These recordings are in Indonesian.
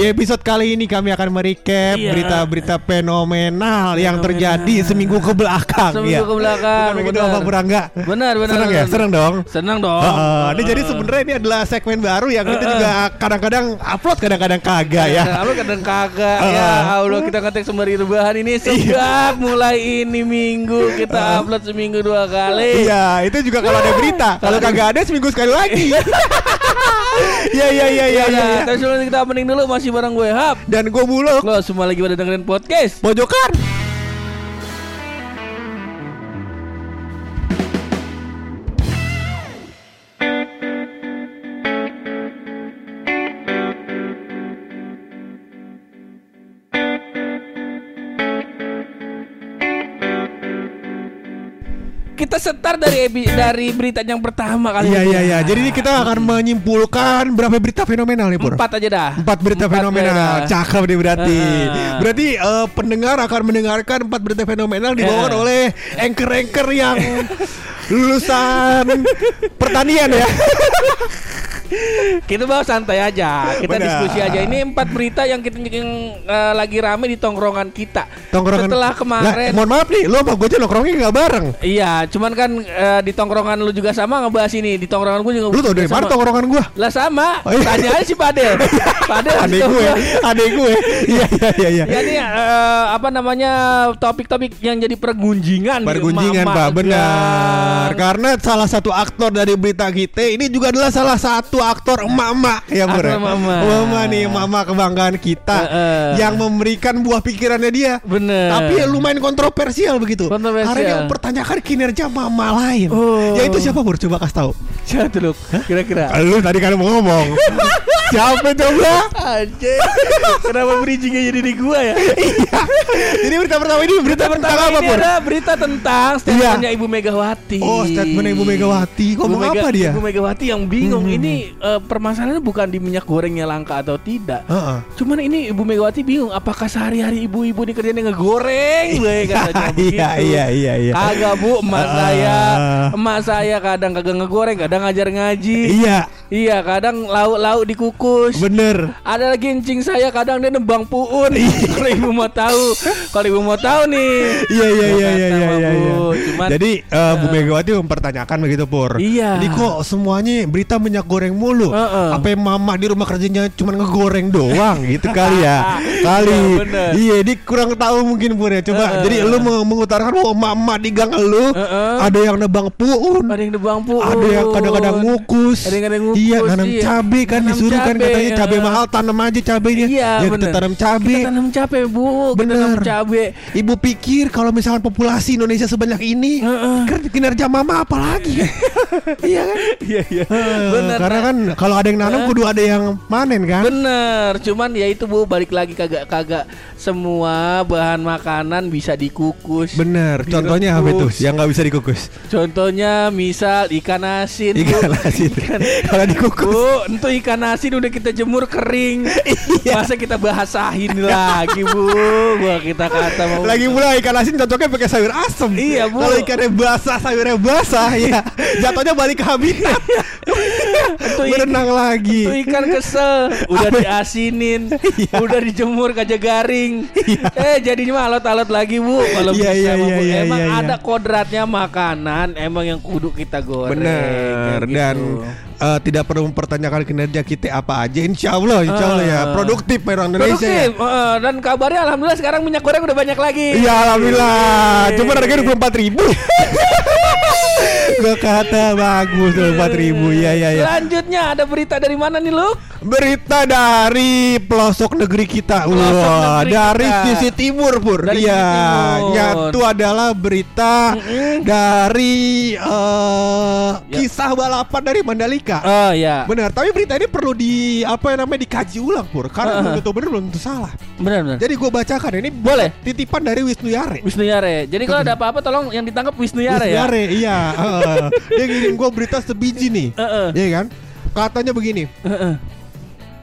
Di episode kali ini kami akan merecap Iya. berita-berita fenomenal yang terjadi seminggu ke belakang. Seminggu ya. ke belakang, benar. apa kurang enggak? Benar, benar, Senang ya, senang dong. Senang dong. Heeh, ini jadi sebenarnya ini adalah segmen baru yang kita juga kadang-kadang upload kadang-kadang kagak ya. Lalu kadang kagak Uh. ya Allah kita ngetek sembari rebahan ini sejak mulai ini minggu kita upload seminggu dua kali. Iya, itu juga kalau ada berita. Kalau kagak ada seminggu sekali lagi. Iya, iya, iya, iya, iya. Ya, tapi sebelum kita opening dulu masih bareng gue Hap. Dan gue buluk Lo semua lagi pada dengerin podcast. pojokan. Kita setar dari dari berita yang pertama kali Iya, iya, iya. Jadi ini kita akan menyimpulkan berapa berita fenomenal nih, Pur? Empat aja dah. Empat berita Empat fenomenal, berita. cakep nih berarti. Ah. Berarti eh, pendengar akan mendengarkan empat berita fenomenal dibawakan Ya. oleh anchor-anchor yang lulusan pertanian ya. Kita bawa santai aja, kita Benar. diskusi aja. Ini empat berita yang kita yang eh, lagi rame di tongkrongan kita. Tongkrongan. Setelah kemarin. Lah, mohon maaf nih, lo sama gue aja nongkrongnya nggak bareng. Iya, cuman kan eh, di tongkrongan lu juga sama ngebahas ini. Di tongkrongan gue juga. Lu tau dari sama. mana tongkrongan gue? Lah sama. Oh, iya. Tanya aja si Padel. Padel. Adek gue, adek gue. Iya, iya, iya, iya. Ya ini eh, apa namanya topik-topik yang jadi pergunjingan. Pergunjingan Pak, benar. Karena salah satu aktor dari berita kita ini juga adalah salah satu aktor emak-emak ya Bur. Ya? emak-emak. Nih, emak-emak kebanggaan kita Heeh. yang memberikan buah pikirannya dia. Bener. Tapi ya lumayan kontroversial begitu. Kontroversial. Karena dia mempertanyakan kinerja mama lain. Oh. Ya itu siapa Bur? Coba kasih tahu. Siapa tuh lu? Kira-kira. Lu tadi kan mau ngomong. siapa coba? Anjir. Kenapa bridgingnya jadi di gua ya? Iya. Jadi berita pertama ini berita, tentang Pertama apa ini Pur? ada berita tentang statementnya Ibu Megawati. Oh, statement Ibu Megawati. Ibu Mega- apa dia? Ibu Megawati yang bingung Hmm. ini eh, permasalahannya bukan di minyak gorengnya langka atau tidak. Heeh. Cuman ini Ibu Megawati bingung apakah sehari-hari ibu-ibu ini kerjanya ngegoreng gue katanya begitu. Iya, iya, iya, iya. Kagak Bu, emak Ah. saya, emak saya kadang kagak ngegoreng, kadang ngajar ngaji. Iya, Iya, kadang lauk-lauk dikukus. bener. Ada lagi encing saya kadang dia nembang puun. Kalau ibu mau tahu, kalau ibu mau tahu nih. Iya iya iya iya iya iya. Bu, iya. Cuman Jadi eh, Bu Megawati mempertanyakan begitu Pur. Iya. Jadi kok semuanya berita minyak goreng mulu? Heeh. Apa yang mama di rumah kerjanya cuma ngegoreng doang gitu kali ya? Kali. Iya, bener. Iya, dia kurang tahu mungkin Pur ya. Coba Heeh. jadi lu mengutarakan bahwa mama di gang lu Heeh. ada yang nebang puun. ada yang nembang puun. Ada yang kadang-kadang ngukus. Ada yang kadang ngukus, Iya, nanam iya. cabe kan Nanam disuruh kan cabe, katanya cabe heeh. mahal tanam aja cabenya. Iya, ya kita bener. tanam cabe. Kita tanam cabe, Bu. Kita Bener. tanam cabe. Ibu pikir kalau misalkan populasi Indonesia sebanyak ini, Heeh. kan kinerja mama apa lagi? iya kan? Iya, iya. Eh, Bener. Karena kan kalau ada yang nanam kudu ada yang panen kan? Bener, cuman ya itu bu balik lagi kagak kagak semua bahan makanan bisa dikukus. Bener. Contohnya apa itu? Yang nggak bisa dikukus? Contohnya misal ikan asin. Bu. Ikan asin. Kalau dikukus. Bu, itu ikan asin udah kita jemur kering. Iya. Masa kita bahasain lagi bu? Gua kita kata mau. Lagi pula ikan asin cocoknya pakai sayur asem. Iya, Bu. Kalau ikannya basah, sayurnya basah, ya jatuhnya balik ke habitat. Itu Berenang lagi. Itu ikan kesel, udah diasinin, Iya. udah dijemur kaca garing. Eh jadinya mah alot-alot lagi bu. Kalau Iya, bisa iya, mah, iya, Bu. iya, emang iya, iya. ada kodratnya makanan, emang yang kudu kita goreng. Bener gitu. dan eh, tidak perlu mempertanyakan kinerja kita apa aja. Insya Allah Insya Allah ya. Ah. produktif orang Indonesia ya. Produktif, eh, dan kabarnya alhamdulillah sekarang minyak goreng udah banyak lagi. Iya alhamdulillah. Cuma harganya 24 ribu. Gue kata bagus 24 ribu. Ya ya ya Selanjutnya ada berita dari mana nih lu? Berita dari pelosok negeri kita. Pelosok Wah negeri dari kita. sisi timur Pur. Iya. Nyatu adalah berita Dari eh, Kisah balapan dari Mandalika Oh ya. Benar, tapi berita ini perlu di apa yang namanya dikaji ulang pur, karena belum tentu benar belum tentu salah. Benar benar. Jadi gue bacakan ini Boleh. titipan dari Wisnu Yare. Wisnu Yare. Jadi kalau ada apa-apa tolong yang ditangkap Wisnu Yare Wisnu ya. Yare, iya. heeh. Dia ngirim gue berita sebiji nih, Heeh. Iya kan? Katanya begini, Heeh.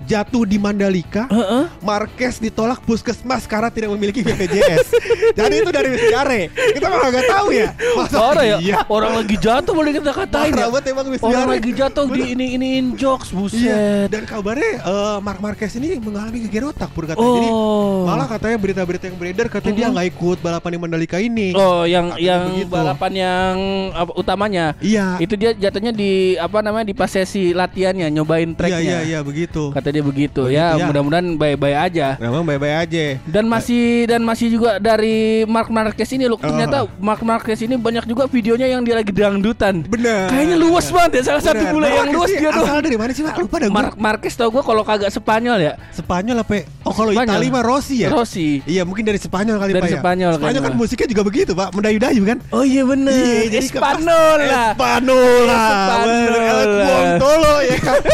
Jatuh di Mandalika. Heeh. Marquez ditolak puskesmas karena tidak memiliki BPJS. Jadi itu dari sejarah. Kita mah nggak tahu ya. Masa Parah ya. Iya. Orang lagi jatuh boleh kita katain ya. banget emang Orang lagi jatuh di ini iniin jokes Iya. buset. Dan kabarnya eh, Mark Marquez ini mengalami geger otak pur katanya. Jadi Oh. malah katanya berita-berita yang beredar katanya dia Mhm. nggak ikut balapan di Mandalika ini. Oh, yang Katanya yang begitu. balapan yang apa, utamanya. Iya. Itu dia jatuhnya di apa namanya di pas sesi latihannya nyobain Iya tracknya. iya iya begitu. Kata dia begitu. Ya, ya. mudah-mudahan baik-baik aja. Memang baik-baik aja. Dan masih dan masih juga dari Mark Marquez ini loh. Ternyata Oh. Mark Marquez ini banyak juga videonya yang dia lagi dangdutan. Bener. Kayaknya luas banget ya salah satu Bener. bule yang luas dia tuh. Asal dari mana sih Pak? Lupa dah gua. Mark Marquez tau gue kalau kagak Spanyol ya. Spanyol apa? Oh kalau Spanyol. Italia mah Rossi ya. Rossi. Iya mungkin dari Spanyol kali Dari Pak ya. Spanyol Spanyol kan kayaknya. musiknya juga begitu Pak, mendayu-dayu kan. Oh iya bener. Iya, jadi Spanyol lah. Spanyol lah. Spanyol. Buontolo ya kan.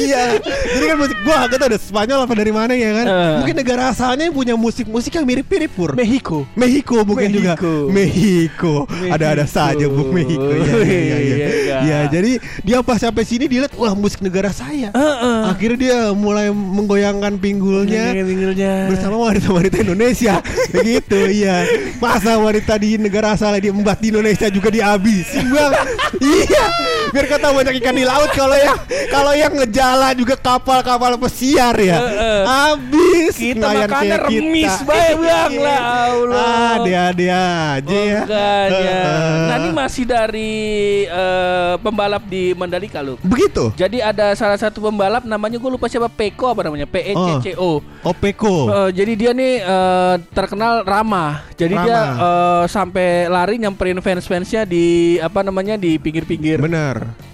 Iya. Jadi kan musik gua gak tahu ada Spanyol apa dari mana ya kan. Eh. Mungkin negara asalnya yang punya musik-musik yang mirip-mirip pur. Mexico. Mexico mungkin juga Mexico. Mexico ada-ada saja bu Mexico ya, ya, ya, ya. Jadi dia pas sampai sini dia lihat wah musik negara saya Heeh. akhirnya dia mulai menggoyangkan pinggulnya Pinggulnya. bersama wanita-wanita Indonesia begitu iya masa wanita di negara asal dia membuat di Indonesia juga dihabisin bang iya biar kata banyak ikan di laut kalau yang kalau yang ngejala juga kapal-kapal pesiar ya habis Kita nelayan makannya kayak remis kita. bae bang Iya. lah Allah. ah dia dia aja ya Makanya. Heeh. Nah ini masih dari eh, pembalap di Mandalika loh. begitu Jadi ada salah satu pembalap namanya gue lupa siapa Peko apa namanya P E C C O. Opeko Eh, jadi dia nih eh, terkenal ramah. Jadi dia Ramah. eh, sampai lari nyamperin fans-fansnya di apa namanya di pinggir-pinggir benar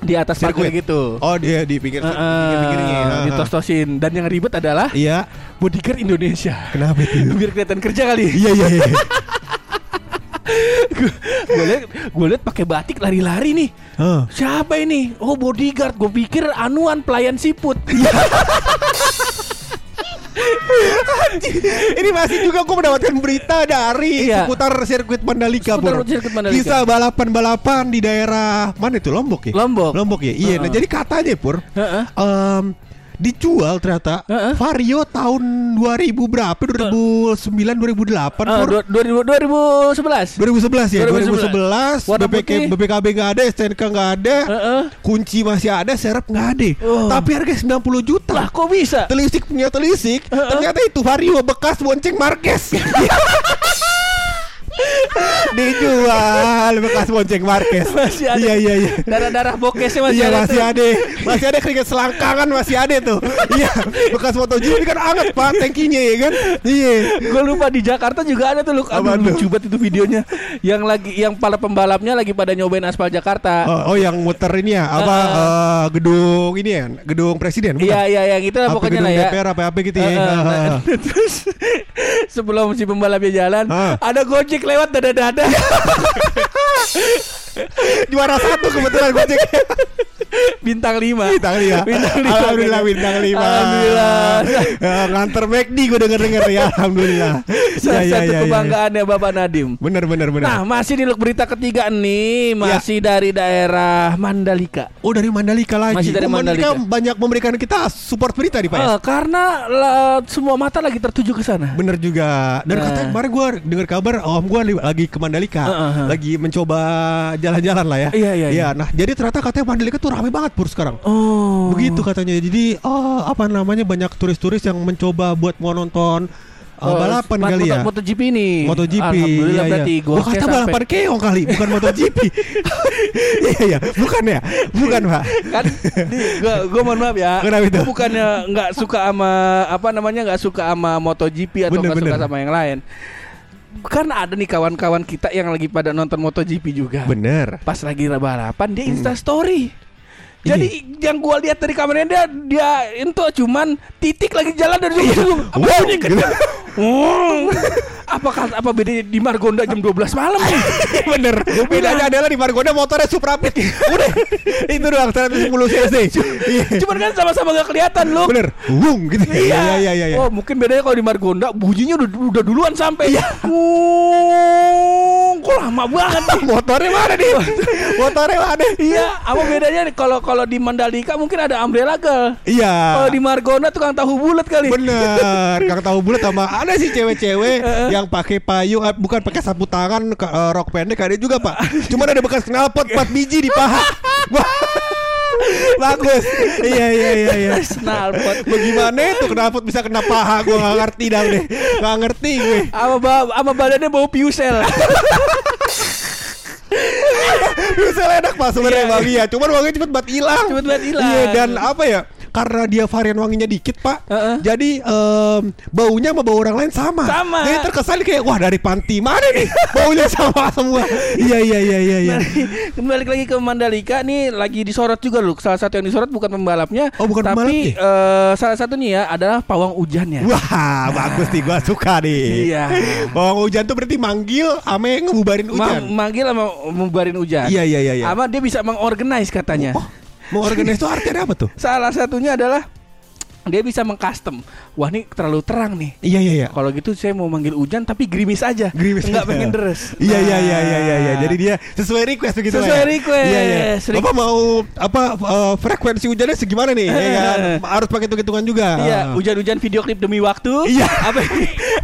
di atas pagar Sirkuit. gitu. oh dia di pinggir Eh, eh, pinggirnya ditostosin dan yang ribet adalah iya bodyguard Indonesia. kenapa itu Biar kelihatan kerja kali. iya iya iya gue liat gue liat pakai batik lari-lari nih. Hah. Siapa ini? Oh bodyguard. Gue pikir anuan pelayan siput. Ini masih juga gue mendapatkan berita dari Iya. seputar sirkuit Mandalika, Seputar Bro. sirkuit Mandalika. Bisa balapan-balapan di daerah mana itu Lombok ya? Lombok. Lombok ya. Iya. Nah Heeh. jadi katanya Pur, Heeh. em, dijual ternyata Heeh. Vario tahun 2000 berapa? 2009 2008 Ah, Pur. dua- 2000 2011. 2011 ya, 2011. 2011, Warna BPK. BPKB nggak ada, STNK nggak ada, Heeh. kunci masih ada, serep nggak ada, Oh. tapi harga 90 juta. Lah kok bisa? Telisik punya telisik, Heeh. ternyata itu Vario bekas bonceng Marquez. Dijual bekas bonceng Marquez. Masih ada. Iya iya iya. Darah-darah bokesnya masih Iya ada. masih tuh. ada, masih ada keringet selangkangan masih ada tuh. Iya, bekas foto ini kan anget pak tankinya ya kan. Iya. Gue lupa di Jakarta juga ada tuh lu Aduh, lucu banget itu videonya Yang lagi Yang para pembalapnya lagi pada nyobain aspal Jakarta Oh, oh, yang muter ini ya apa Heeh. eh, gedung ini ya gedung presiden bukan? Iya iya yang itu lah pokoknya gedung lah ya DPR apa apa gitu ya. Heeh, Heeh. nah, Terus Sebelum si pembalapnya jalan Heeh. Ada gojek lewat dada-dada Juara satu kebetulan Gojek. Bintang 5 Bintang lima. Bintang lima. Alhamdulillah bintang lima. Alhamdulillah. Ya, nganter McD gue denger denger ya. Alhamdulillah. Salah Ya, ya, satu ya, ya. kebanggaannya Bapak Nadim Bener bener bener. Nah masih di berita ketiga nih Masih dari daerah Mandalika oh dari Mandalika lagi. Masih dari Oh, Mandalika. banyak memberikan kita support berita nih Pak. ya? Eh, Karena la- semua mata lagi tertuju ke sana Bener juga. Dan Nah. katanya kemarin gue dengar kabar om gue lagi ke Mandalika, Heeh, heeh. lagi mencoba jalan-jalan lah ya. Iya, iya, iya. Nah jadi ternyata katanya Mandalika tuh ramai banget pur sekarang. Oh Begitu katanya. Jadi oh, apa namanya banyak turis-turis yang mencoba buat mau nonton uh, Oh, balapan kali ya. MotoGP nih MotoGP. Alhamdulillah iya, berarti iya. gua Gua kata balapan keong kali, bukan MotoGP. Iya iya, bukan ya? Bukan, Pak. kan gua, gua mohon maaf ya Kenapa itu? Gua bukannya nggak suka sama apa namanya nggak suka sama MotoGP atau Bener, nggak suka sama yang lain kan ada nih kawan-kawan kita yang lagi pada nonton MotoGP juga Bener. pas lagi balapan dia Insta Story Iya. Jadi yang gua lihat dari kameranya dia dia itu cuman titik lagi jalan dari jauh apa Wow, bunyi gitu. Apakah apa bedanya di Margonda jam 12 malam nih? Bener. Bedanya adalah di Margonda motornya Suprapit. Udah. Itu doang 110 cc. Iya. Cuman kan sama-sama gak kelihatan lu. Bener. Wung gitu. Iya iya iya iya. Oh, mungkin bedanya kalau di Margonda bunyinya udah, udah duluan sampai. Iya. Wung. Lama banget nih. Motornya mana nih? Motornya mana? Iya, apa bedanya nih kalau kalau di Mandalika mungkin ada umbrella girl. Iya. Kalau di Margona tukang tahu bulat kali. Bener, kang tahu bulat sama ada sih cewek-cewek yang pakai payung, eh, bukan pakai sapu tangan, eh, rok pendek ada juga pak. Cuman ada bekas knalpot 4 biji di paha. Wah, Bagus. Iya iya iya iya. Snalpot. Bagaimana itu knalpot bisa kena paha? Gue nggak ngerti dah deh. Nggak ngerti gue. Sama ba sama badannya bau piusel. Bisa enak pak sebenarnya Iya. wangi ya. Cuman wanginya cepet banget hilang. Cepet banget hilang. Iya dan apa ya? Karena dia varian wanginya dikit pak, Heeh. jadi em, baunya sama bau orang lain sama. Sama. Jadi terkesan kayak wah dari panti mana nih baunya sama semua. iya iya iya iya. iya. Kembali lagi ke Mandalika nih lagi disorot juga loh. Salah satu yang disorot bukan pembalapnya, Oh, bukan tapi pembalapnya? eh, salah satunya ya adalah pawang hujannya. Wah bagus nih, gua suka nih. Iya. Bawang hujan tuh berarti manggil, ame ngebubarin Ma- hujan. manggil sama membarin hujan. Iya iya iya. iya. Sama dia bisa mengorganize katanya. Oh, mau organize itu artinya apa tuh? Salah satunya adalah dia bisa mengcustom. Wah ini terlalu terang nih. Iya iya iya. Kalau gitu saya mau manggil hujan tapi gerimis aja. Gerimis Enggak aja. pengen deres. Iya iya iya iya iya iya. Nah. Jadi dia sesuai request begitu lah Sesuai ya? request. Iya iya. Bapak mau apa eh, frekuensi hujannya segimana nih? ya kan? Harus pakai hitung-hitungan juga. Iya, Ah. hujan-hujan video klip demi waktu. Iya. Apa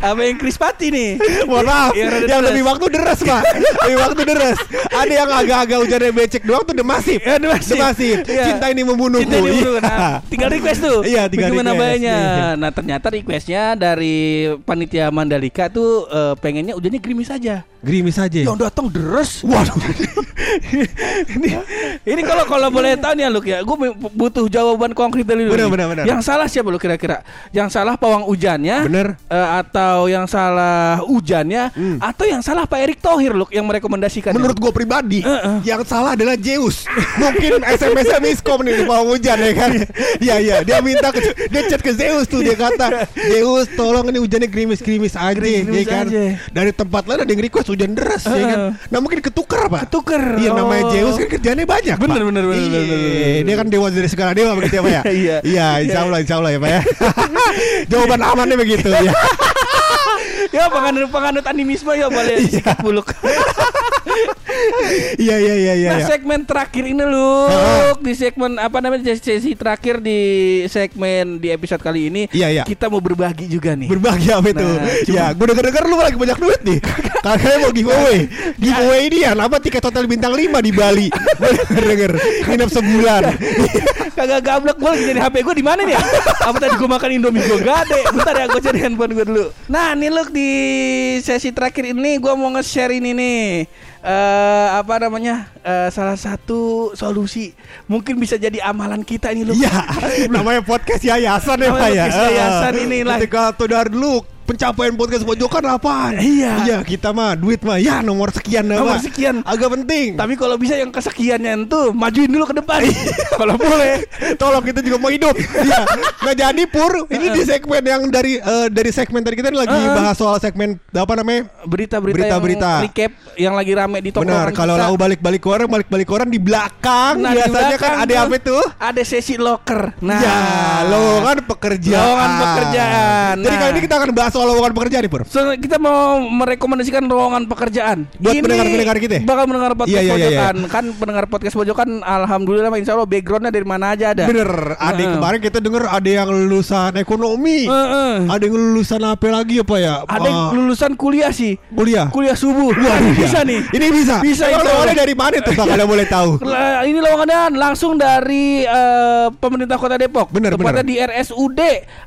apa yang Chris Patti nih? Mohon maaf, Yang yang lebih waktu deres pak Lebih waktu deres Ada yang agak-agak hujannya becek doang tuh demasif Ya, demasif. Demasif Iya. Cinta ini membunuhku Cinta ini membunuhku. Iya. Nah, tinggal request tuh. Iya, tinggal request. bayarnya? Iya. Nah, ternyata requestnya dari panitia Mandalika tuh eh, pengennya hujannya gerimis aja. Gerimis aja Yang datang deres. Waduh ini ini kalau kalau boleh tahu nih ya Luk ya, gue butuh jawaban konkret dari lu. Benar, benar, benar. Yang salah siapa lu kira-kira? Yang salah pawang hujannya? Bener. Eh, atau yang salah hujannya? Hmm. Atau yang salah Pak Erick Thohir Luk yang merekomendasikan? Menurut gue pribadi Heeh. Yang salah adalah Zeus Mungkin SMS-nya miskom nih di bawah hujan ya kan Iya iya Dia minta ke, Dia chat ke Zeus tuh Dia kata Zeus tolong ini hujannya gerimis-gerimis aja Gerimis ya kan aja. Dari tempat lain ada yang request hujan deras ya kan. Nah mungkin ketuker pak Ketuker. Iya namanya Oh. Zeus kan kerjanya banyak Bener, Pak. bener, bener, Iya, bener, bener, bener. Dia kan dewa dari segala dewa begitu ya Pak ya Iya. Iya insya Allah insya Allah ya Pak ya Jawaban amannya begitu ya ya penganut penganut animisme ya boleh sikat buluk. Iya iya iya iya nah iya. segmen terakhir ini lu di segmen apa namanya sesi terakhir di segmen di episode kali ini Iya, iya. kita mau berbagi juga nih. Berbagi apa itu? Nah, cuma- ya, gue denger-denger lu lagi banyak duit nih. Kakaknya mau giveaway. Giveaway ini ya, apa tiket hotel bintang 5 di Bali. Gue denger-denger nginep sebulan. Kagak gablek gue lagi jadi HP gue di mana nih ya? Apa tadi gue makan Indomie gue gade? Bentar ya gue cari handphone gue dulu. Nah, nih look di sesi terakhir ini gue mau nge-share ini nih. eh apa namanya? eh, salah satu solusi mungkin bisa jadi amalan kita ini loh. Iya, namanya podcast yayasan ya, Pak ya. podcast yayasan ini lah. Ketika tuh dari dulu pencapaian podcast pojokan apaan? Iya. Iya, kita mah duit mah ya nomor sekian dah, Nomor sekian. Agak penting. Tapi kalau bisa yang kesekiannya itu majuin dulu ke depan. Kalau boleh, tolong kita juga mau hidup. Iya. Nggak jadi pur. Ini di segmen yang dari eh, dari segmen tadi kita lagi Heeh. bahas soal segmen apa namanya? Berita-berita Berita-berita. yang recap yang lagi rame di toko Benar, kalau lau balik-balik koran, balik-balik koran di belakang Nah, di biasanya kan belakang ada tuh apa tuh? Ada sesi locker. Nah, ya, lowongan pekerjaan. Lowongan pekerjaan. Jadi Nah. kali ini kita akan bahas soal lowongan pekerjaan nih, Pur. So, kita mau merekomendasikan lowongan pekerjaan Buat pendengar-pendengar kita ya? Bakal mendengar podcast Iya, iya, iya, pojokan Kan pendengar podcast pojokan Alhamdulillah Insya Allah backgroundnya dari mana aja ada Bener, ada Heeh. kemarin kita denger ada yang lulusan ekonomi. Heeh. Ada yang lulusan apa lagi apa ya? Ada yang lulusan kuliah sih kuliah. Kuliah subuh Wah, iya. bisa nih Ini bisa. Bisa, lowongannya dari mana tuh, Pak? Kalau boleh tahu. Ini lowongannya langsung dari eh, pemerintah kota Depok Bener, Tepatnya bener. di RSUD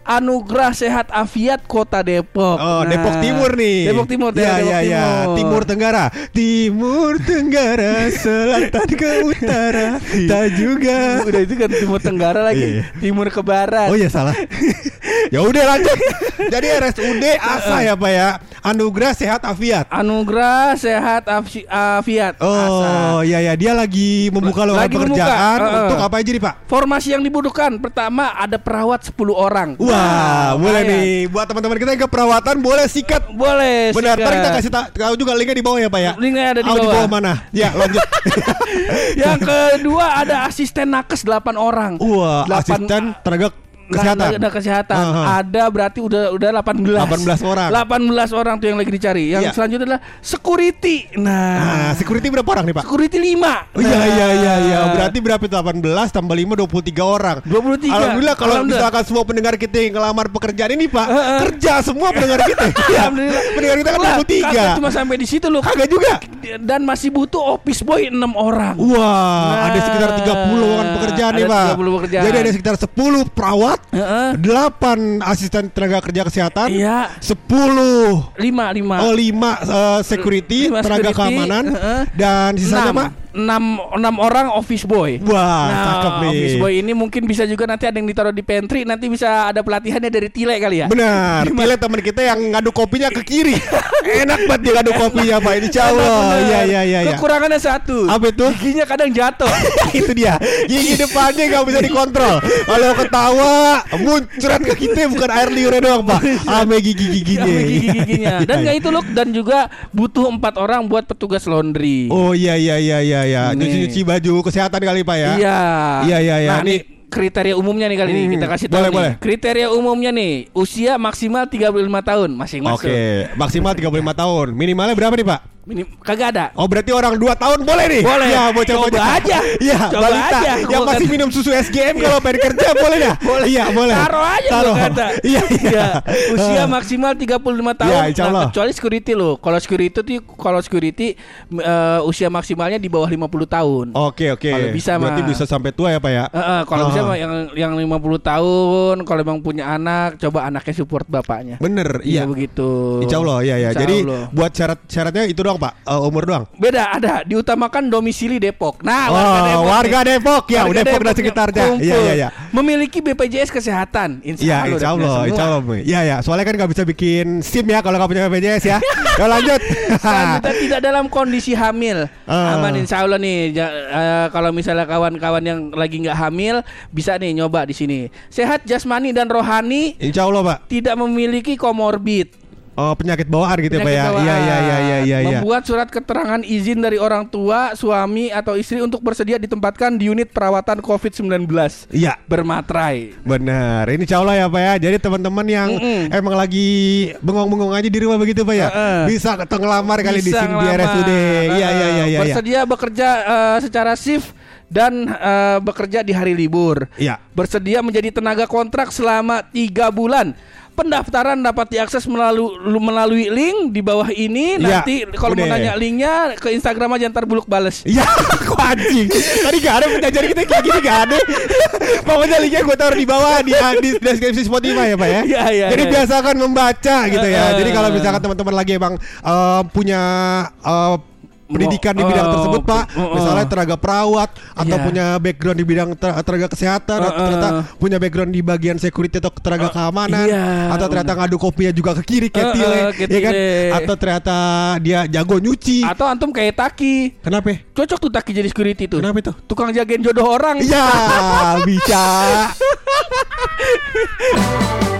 Anugerah Sehat Afiat Kota Depok Oh, Nah, Depok Timur nih. Depok Timur Ya, daerah ya, Depok ya. Timur Tenggara. Timur Tenggara, selatan ke utara. Tak juga. Udah itu kan Timur Tenggara lagi Iya, iya. Timur ke Barat Oh iya salah. ya udah lanjut. Jadi RSUD ASA ya Pak ya. Anugerah Sehat Afiat. Anugerah Sehat Afiat Oh iya ya dia lagi membuka lowongan membuka, pekerjaan heeh. untuk apa aja nih Pak? Formasi yang dibutuhkan Pertama ada perawat 10 orang Wah, Nah, boleh nih buat teman-teman kita yang ke perawatan boleh sikat. Boleh Benar, sikat. ntar kita kasih ta- tahu juga linknya di bawah ya Pak ya. Linknya ada di Oh, bawah. mana? Ya lanjut. Yang kedua ada asisten nakes 8 orang Wah, Delapan- asisten tenaga kesehatan. Ada kesehatan. Aha. Ada berarti udah udah 18. 18 orang. 18 orang tuh yang lagi dicari. Yang Iya. selanjutnya adalah security. Nah, Nah, security berapa orang nih, Pak? security 5. Oh iya iya iya iya. Berarti berapa itu 18 tambah 5 23 orang. 23. Alhamdulillah kalau Alhamdulillah. misalkan semua pendengar kita yang ngelamar pekerjaan ini, Pak, Heeh. kerja semua pendengar kita. Alhamdulillah. pendengar kita kan Lah, 23. kagak cuma sampai di situ loh. Kagak juga. Dan masih butuh office boy 6 orang. Wah, ada Nah, sekitar 30 orang pekerjaan nih, ada Pak. 30 pekerjaan. Jadi ada sekitar 10 perawat, Heeh. 8 asisten tenaga kerja kesehatan, Iya. 10 Lima, lima. Oh lima eh, security Lima tenaga security, keamanan heeh. dan sisanya pak enam, enam orang office boy. Wah, nah, cakep nih. office boy ini mungkin bisa juga nanti ada yang ditaruh di pantry, nanti bisa ada pelatihannya dari Tile kali ya. Benar, Tile teman kita yang ngadu kopinya ke kiri. Enak banget dia ngadu kopinya Pak. Insya Allah. Iya iya iya. iya. Kekurangannya satu. Apa itu? Giginya kadang jatuh. itu dia. Gigi depannya nggak bisa dikontrol. Kalau ketawa muncrat ke kita bukan air liurnya doang Pak. Ame gigi giginya. Sama gigi-giginya. Dan nggak itu loh, dan juga butuh empat orang buat petugas laundry. Oh iya iya iya iya iya. Nih. Nyuci-nyuci baju kesehatan kali Pak ya. Iya. Iya, iya, iya. Nah, Nih. nih kriteria umumnya nih kali ini Hmm, kita kasih tahu boleh, nih. boleh. Kriteria umumnya nih, usia maksimal 35 tahun masing masuk. Oke, maksimal 35 tahun. Minimalnya berapa nih Pak? Minim, kagak ada. Oh berarti orang 2 tahun boleh nih? Boleh. Ya bocah-bocah Coba aja. Iya Coba balita aja. Yang masih kata- minum susu SGM kalau pengen kerja boleh ya? Boleh. Iya boleh Taruh aja Taruh. kata. Iya iya Ya, usia maksimal 35 tahun. Ya, insya Allah. Nah, kecuali security loh. Kalau security tuh kalau security eh, usia maksimalnya di bawah 50 tahun. Oke oke Kalau bisa Berarti mah. bisa sampai tua ya Pak ya? Eh, eh, kalau bisa Ah. mah yang yang 50 tahun, kalau emang punya anak, coba anaknya support bapaknya. Bener Iya iya begitu. Insya Allah ya ya Insya Jadi Allah. buat syarat-syaratnya itu doang Pak Eh, Umur doang beda ada diutamakan domisili Depok. Nah, Oh warga nih. Depok ya Warga Depok dan nih, sekitarnya. Iya iya iya Memiliki BPJS kesehatan. Insya Allah. insya Allah. Insya Allah. Iya ya Soalnya kan nggak bisa bikin SIM ya Kalau nggak punya BPJS ya Ya lanjut Selanjutnya tidak dalam kondisi hamil. Ah. Aman insya Allah nih. Ja- eh, kalau misalnya kawan-kawan yang lagi nggak hamil bisa nih nyoba di sini. Sehat jasmani dan rohani, Insya Allah Pak tidak memiliki komorbid. Oh penyakit bawaan gitu ya Pak ya Penyakit Iya iya iya iya iya iya. Membuat surat keterangan izin dari orang tua, suami atau istri untuk bersedia ditempatkan di unit perawatan COVID-19 Iya bermaterai. Benar, ini Allah ya Pak ya. Jadi teman-teman yang Mm-mm. emang lagi bengong-bengong aja di rumah begitu Pak ya, Heeh. bisa ketemu ngelamar kali di Bisa sini di. RSUD. Iya iya iya iya. iya. Bersedia bekerja eh, secara shift dan eh, bekerja di hari libur. Iya. Bersedia menjadi tenaga kontrak selama tiga bulan. Pendaftaran dapat diakses melalui melalui link di bawah ini. Iya, Nanti kalau mau nanya linknya ke Instagram aja ntar buluk bales. Iya, kok anjing. Tadi gak ada penjajar kita kayak gini gak ada. Pokoknya linknya gue taruh di bawah di, di deskripsi Spotify ya Pak ya. Iya, iya, Jadi iya. biasakan membaca gitu ya. Heeh. Jadi kalau misalkan teman-teman lagi emang eh, punya eh, pendidikan oh, di bidang oh, tersebut Pak, oh, oh. misalnya tenaga perawat atau iya. punya background di bidang tenaga kesehatan, uh, atau ternyata punya background di bagian security atau tenaga uh, keamanan, iya, atau ternyata bener. ngadu kopinya juga ke kiri ke uh, uh, ya kan? Atau ternyata dia jago nyuci. Atau antum kayak Taki. Kenapa? Cocok tuh Taki jadi security tuh. Kenapa itu? Tukang jagain jodoh orang. Iya, bisa.